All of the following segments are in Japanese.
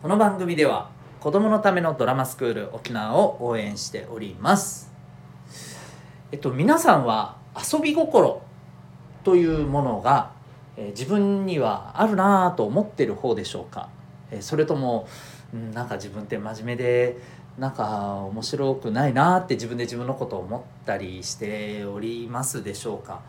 この番組では子供のためのドラマスクール沖縄を応援しております。えっと皆さんは遊び心というものが、えー自分にはあるなぁと思ってる方でしょうか、えーそれともんなんか自分って真面目でなんか面白くないなって自分で自分のことを思ったりしておりますでしょうか？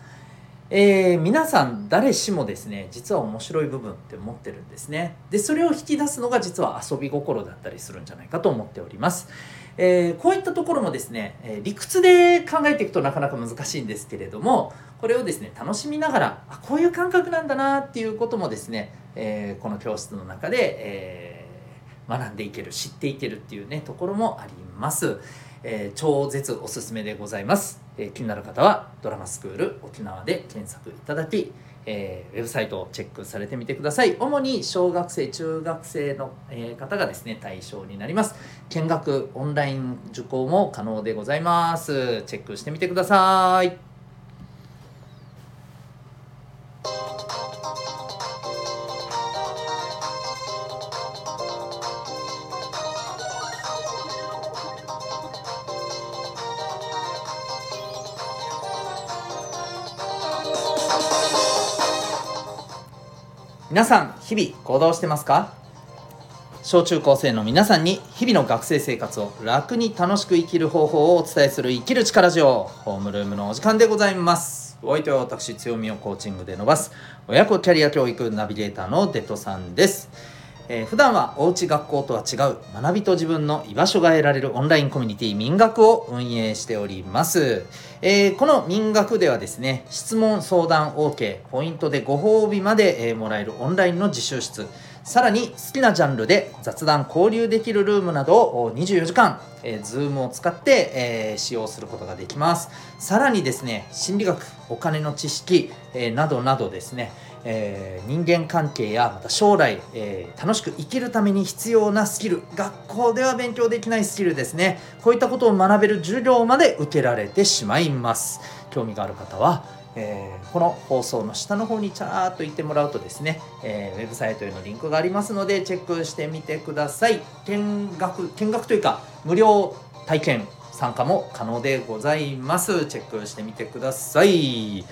えー皆さん誰しもですね実は面白い部分って持ってるんですね。でそれを引き出すのが実は遊び心だったりするんじゃないかと思っております、えーこういったところもですね、え理屈で考えていくとなかなか難しいんですけれどもこれをですね楽しみながらあこういう感覚なんだなっていうこともですね、えーこの教室の中で、え学んでいける知っていけるっていうねところもあります、えー超絶おすすめでございます、えー気になる方はドラマスクール沖縄で検索いただき、えーウェブサイトをチェックされてみてください。主に小学生中学生の、え方がですね対象になります。見学オンライン受講も可能でございます。チェックしてみてください。皆さん日々行動してますか？小中高生の皆さんに日々の学生生活を楽に楽しく生きる方法をお伝えする生きる力ジオホームルームのお時間でございます。お相手は私強みをコーチングで伸ばす親子キャリア教育ナビゲーターのデトさんです。えー普段はおうち学校とは違う学びと自分の居場所が得られるオンラインコミュニティ民学を運営しております、えーこの民学ではですね質問相談 OK ポイントでご褒美まで、えーもらえるオンラインの自習室。さらに好きなジャンルで雑談交流できるルームなどを24時間、えー、Zoom を使って、えー使用することができます。さらにですね心理学お金の知識、えーなどなどですねえー人間関係やまた将来、えー楽しく生きるために必要なスキル学校では勉強できないスキルですね。こういったことを学べる授業まで受けられてしまいます。興味がある方は、えーこの放送の下の方にチャーっと言ってもらうとですね、えーウェブサイトへのリンクがありますのでチェックしてみてください。見学見学というか無料体験参加も可能でございます。チェックしてみてください。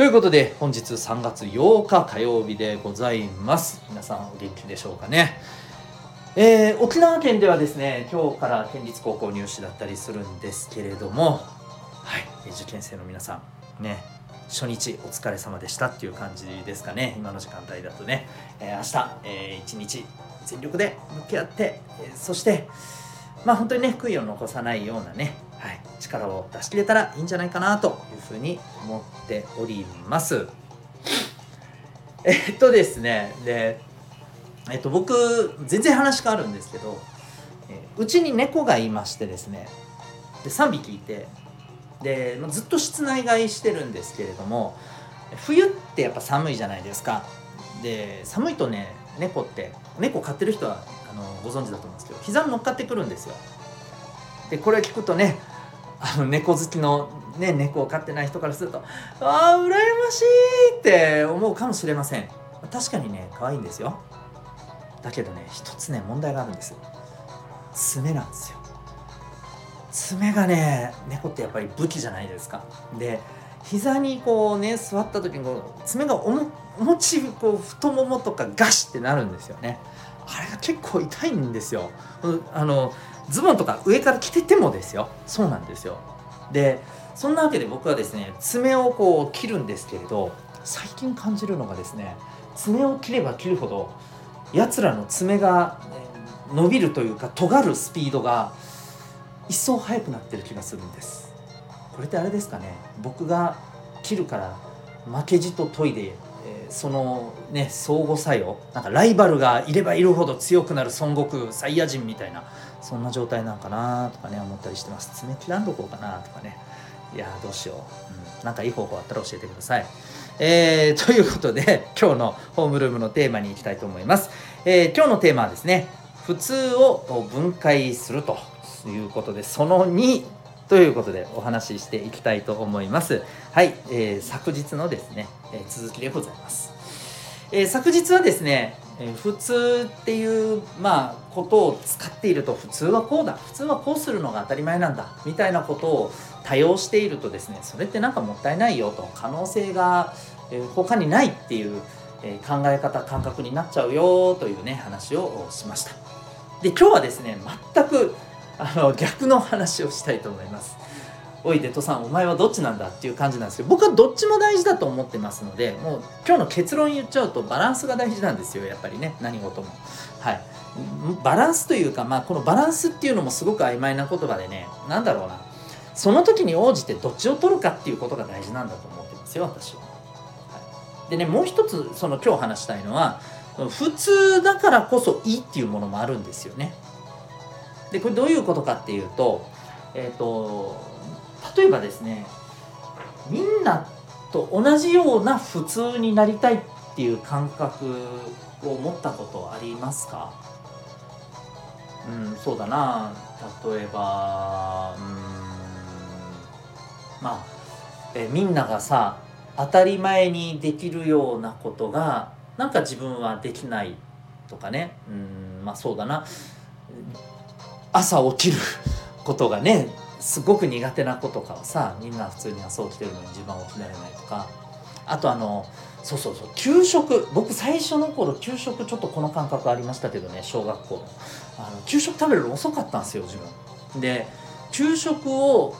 ということで本日3月8日火曜日でございます。皆さんお元気でしょうかね？えー沖縄県ではですね今日から県立高校入試だったりするんですけれどもはい受験生の皆さんね初日お疲れ様でしたっていう感じですかね。今の時間帯だとね、えー明日、えー一日全力で向き合って、えーそしてまあ本当にね悔いを残さないようなね、力を出し切れたらいいんじゃないかなというふうに思っております。えっとですねで、えっと、僕全然話変わるんですけど、うちに猫がいましてですねで3匹いてでずっと室内飼いしてるんですけれども冬ってやっぱ寒いじゃないですかで寒いとね猫って猫飼ってる人はあのご存知だと思うんですけど膝に乗っかってくるんですよでこれ聞くとねあの猫好きの、ね、猫を飼ってない人からすると「ああ羨ましい!」って思うかもしれません。確かにね可愛いんですよ。だけどね一つね問題があるんです爪なんですよ。爪がね猫ってやっぱり武器じゃないですか。で膝にこうね座った時にこう爪がおもおもちこう太ももとかガシってなるんですよね。あれが結構痛いんですよ。あのズボンとか上から着ててもですよ。そうなんですよ。でそんなわけで僕はですね爪をこう切るんですけれど最近感じるのがですね爪を切れば切るほどやつらの爪が伸びるというか尖るスピードが一層速くなってる気がするんです。これってあれですかね。僕が切るから負けじと研いで、えそのね相互作用なんかライバルがいればいるほど強くなる孫悟空サイヤ人みたいなそんな状態なんかなとかね思ったりしてます。爪切らんとこうかなとかね。いやーどうしよう、うん、なんかいい方法あったら教えてください。えーということで 今日のホームルームのテーマに行きたいと思います、えー今日のテーマはですね普通を分解するということでその2ということでお話ししていきたいと思います。はい、えー昨日のですね、え続きでございます、えー昨日はですねえ、普通っていうまあことを使っていると普通はこうだ。普通はこうするのが当たり前なんだ。みたいなことを多用しているとですねそれってなんかもったいないよと。可能性が、えー、他にないっていう、え、考え方感覚になっちゃうよというね話をしました。で今日はですね全くあの逆の話をしたいと思います。おいデトさんお前はどっちなんだっていう感じなんですけど僕はどっちも大事だと思ってますのでもう今日の結論言っちゃうとバランスが大事なんですよやっぱりね。何事も。はい。バランスというかまあこのバランスっていうのもすごく曖昧な言葉でね。何だろうな。その時に応じてどっちを取るかっていうことが大事なんだと思ってますよ私は、はい、でねもう一つその今日話したいのは普通だからこそいいっていうものもあるんですよね。でこれどういうことかっていうとえっ、ー、と例えばですねみんなと同じような普通になりたいっていう感覚を持ったことありますか？うんそうだな。例えばうんまあえみんながさ当たり前にできるようなことがなんか自分はできないとかね。うんまあそうだな。朝起きることがねすごく苦手な子とかはさみんな普通に朝起きてるのに自分は起きられないとか。あとあのそうそうそう給食僕最初の頃給食ちょっとこの感覚ありましたけどね小学校の。あの給食食べるの遅かったんですよ自分。で給食を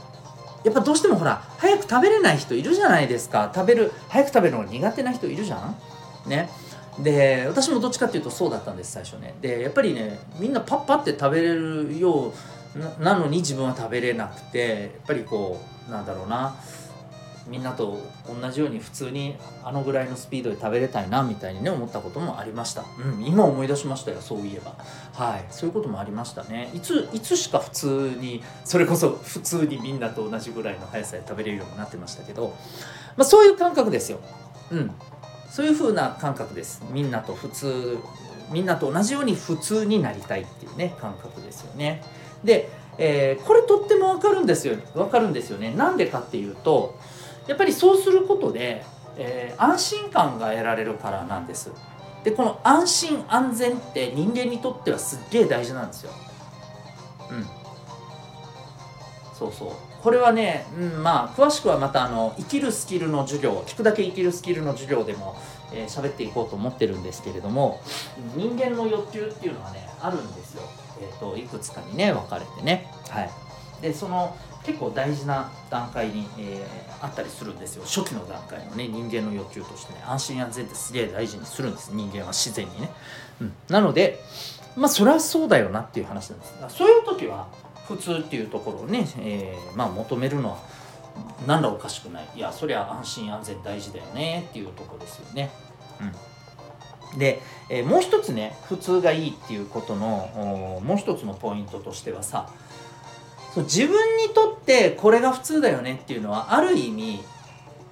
やっぱどうしてもほら早く食べれない人いるじゃないですか。食べる早く食べるのが苦手な人いるじゃん？ね。で私もどっちかっていうとそうだったんです最初ね。でやっぱりねみんなパッパって食べれるようなのに自分は食べれなくてやっぱりこうなんだろうな。みんなと同じように普通にあのぐらいのスピードで食べれたいなみたいにね思ったこともありました、うん、今思い出しましたよそういえば。はい。そういうこともありましたね。いついつしか普通にそれこそ普通にみんなと同じぐらいの速さで食べれるようになってましたけど、まあ、そういう感覚ですよ。うん。そういう風な感覚です。みんなと普通みんなと同じように普通になりたいっていうね感覚ですよね。で、えー、これとっても分かるんですよ。分かるんですよね。なんでかっていうとやっぱりそうすることで、えー、安心感が得られるからなんです。でこの安心安全って人間にとってはすっげえ大事なんですよ。うん。そうそう。これはね、うん、まあ詳しくはまたあの生きるスキルの授業聞くだけ生きるスキルの授業でも喋、えー、っていこうと思ってるんですけれども人間の欲求っていうのはねあるんですよ。えーと、いくつかにね分かれてね。はい。でその結構大事な段階に、えー、あったりするんですよ。初期の段階のね人間の欲求としてね。安心安全ってすげえ大事にするんです。人間は自然にね、うん、なのでまあそれはそうだよなっていう話なんです。そういう時は普通っていうところをね、えー、まあ求めるのは何らおかしくない。いやそりゃ安心安全大事だよねっていうとこですよね。うん。で、えー、もう一つね普通がいいっていうことのもう一つのポイントとしてはさそう自分にとってこれが普通だよねっていうのはある意味、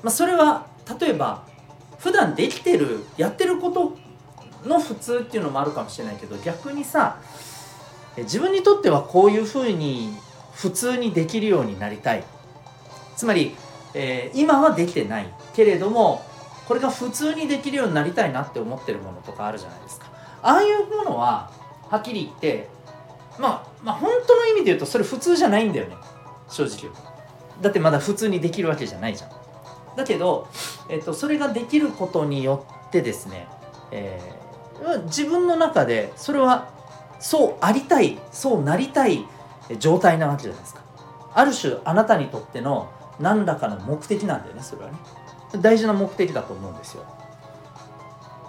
まあ、それは例えば普段できてるやってることの普通っていうのもあるかもしれないけど逆にさ自分にとってはこういうふうに普通にできるようになりたい。つまり、えー、今はできてない。けれどもこれが普通にできるようになりたいなって思ってるものとかあるじゃないですか。ああいうものははっきり言ってまあまあ本当の意味で言うとそれ普通じゃないんだよね。正直言うと。だってまだ普通にできるわけじゃないじゃん。だけど、えっと、それができることによってですね、えー、自分の中でそれはそうありたいそうなりたい状態なわけじゃないですか。ある種あなたにとっての何らかの目的なんだよねそれはね。大事な目的だと思うんですよ。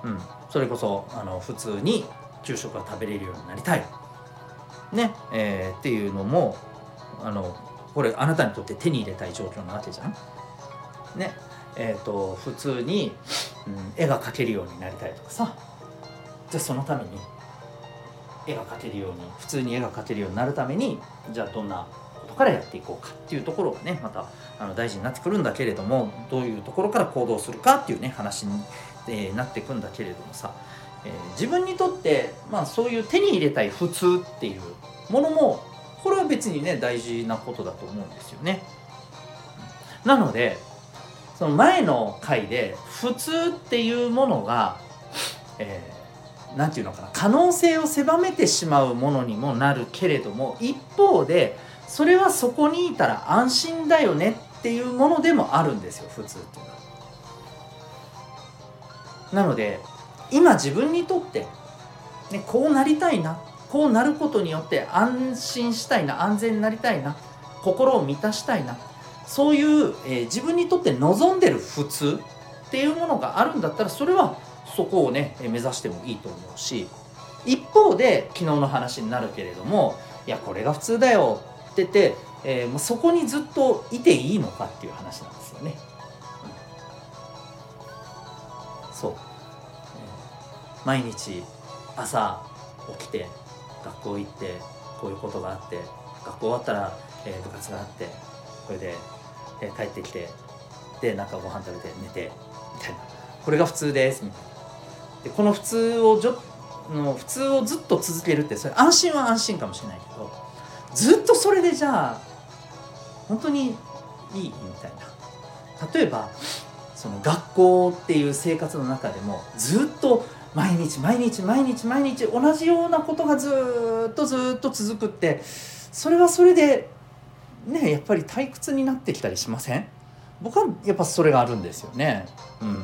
うん、それこそあの普通に昼食が食べれるようになりたい、ね。えー、っていうのもあのこれあなたにとって手に入れたい状況なわけじゃん。ね。えーと、普通に、うん、絵が描けるようになりたいとかさ。じゃあそのために絵が描けるように普通に絵が描けるようになるためにじゃあどんなからやっていこうかっていうところがねまたあの大事になってくるんだけれどもどういうところから行動するかっていうね話に、えー、なってくんだけれどもさ、えー、自分にとって、まあ、そういう手に入れたい普通っていうものもこれは別にね大事なことだと思うんですよね。なのでその前の回で普通っていうものが、えー、何て言うのかな可能性を狭めてしまうものにもなるけれども一方でそれはそこにいたら安心だよねっていうものでもあるんですよ普通っていうのは。なので今自分にとって、ね、こうなりたいなこうなることによって安心したいな安全になりたいな心を満たしたいなそういう、えー、自分にとって望んでる普通っていうものがあるんだったらそれはそこをね目指してもいいと思うし一方で昨日の話になるけれどもいやこれが普通だよってて、えー、そこにずっといていいのかっていう話なんですよね。うん、そう、えー、毎日朝起きて学校行ってこういうことがあって学校終わったら、えー、部活があってこれで、えー、帰ってきてでなんかご飯食べて寝てみたいな。これが普通ですみたいな。でこの普通をじょの普通をずっと続けるってそれ安心は安心かもしれないけどずっとそれでじゃあ本当にいいみたいな。例えばその学校っていう生活の中でもずっと毎日毎日毎日毎日同じようなことがずっとずっと続くってそれはそれでねやっぱり退屈になってきたりしません？僕はやっぱそれがあるんですよね。うん、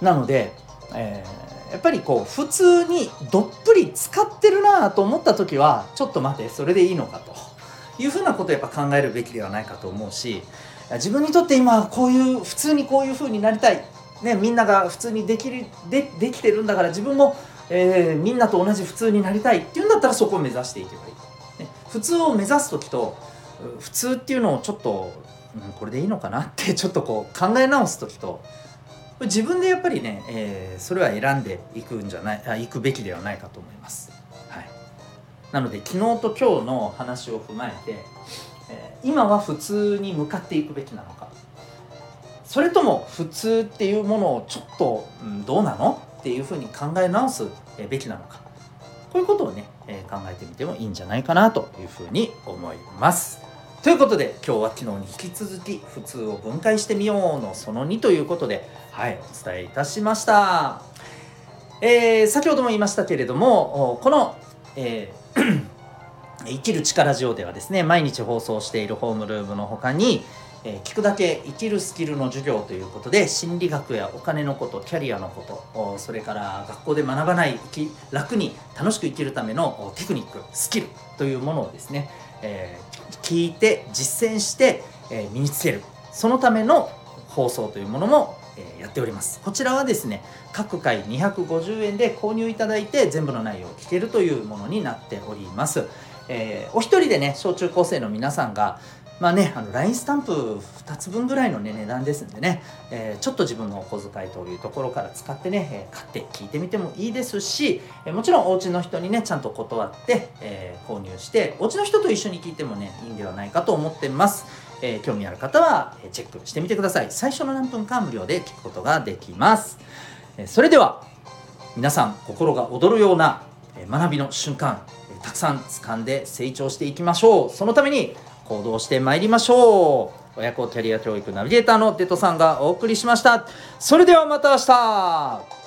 なので、えー、やっぱりこう普通にどっぷり使ってるなと思った時はちょっと待てそれでいいのかというふうなことをやっぱ考えるべきではないかと思うし自分にとって今こういう普通にこういうふうになりたいね、みんなが普通にできるでできてるんだから自分も、えー、みんなと同じ普通になりたいっていうんだったらそこを目指していけばいい、ね、普通を目指す時と普通っていうのをちょっと、うん、これでいいのかなってちょっとこう考え直す時と自分でやっぱりね、えー、それは選んでいくんじゃないあいくべきではないかと思います。はい、なので昨日と今日の話を踏まえて、えー、今は普通に向かっていくべきなのかそれとも普通っていうものをちょっと、うん、どうなの？っていうふうに考え直すべきなのかこういうことをね、え考えてみてもいいんじゃないかなというふうに思います。ということで今日は昨日に引き続き普通を分解してみようのその2ということではいお伝えいたしました。えー、先ほども言いましたけれどもこの、えー 生きる力ジオではですね毎日放送しているホームルームの他にえー、聞くだけ生きるスキルの授業ということで心理学やお金のことキャリアのことそれから学校で学ばない楽に楽しく生きるためのテクニックスキルというものをですね、えー、聞いて実践して、え、身につける。そのための放送というものも、えやっております。こちらはですね各回250円で購入いただいて全部の内容を聞けるというものになっております、えお一人でね小中高生の皆さんがまあね、あの LINE スタンプ2つ分ぐらいの、ね、値段ですんでね、えー、ちょっと自分のお小遣いというところから使ってね、え、買って聞いてみてもいいですし、え、もちろんお家の人にねちゃんと断って、え購入してお家の人と一緒に聞いてもねいいんではないかと思ってます、え興味ある方はチェックしてみてください。最初の何分間無料で聞くことができます、えそれでは皆さん心が躍るような学びの瞬間たくさん掴んで成長していきましょう。そのために行動してまいりましょう。親子キャリア教育ナビゲーターのデトさんがお送りしました。それではまた明日。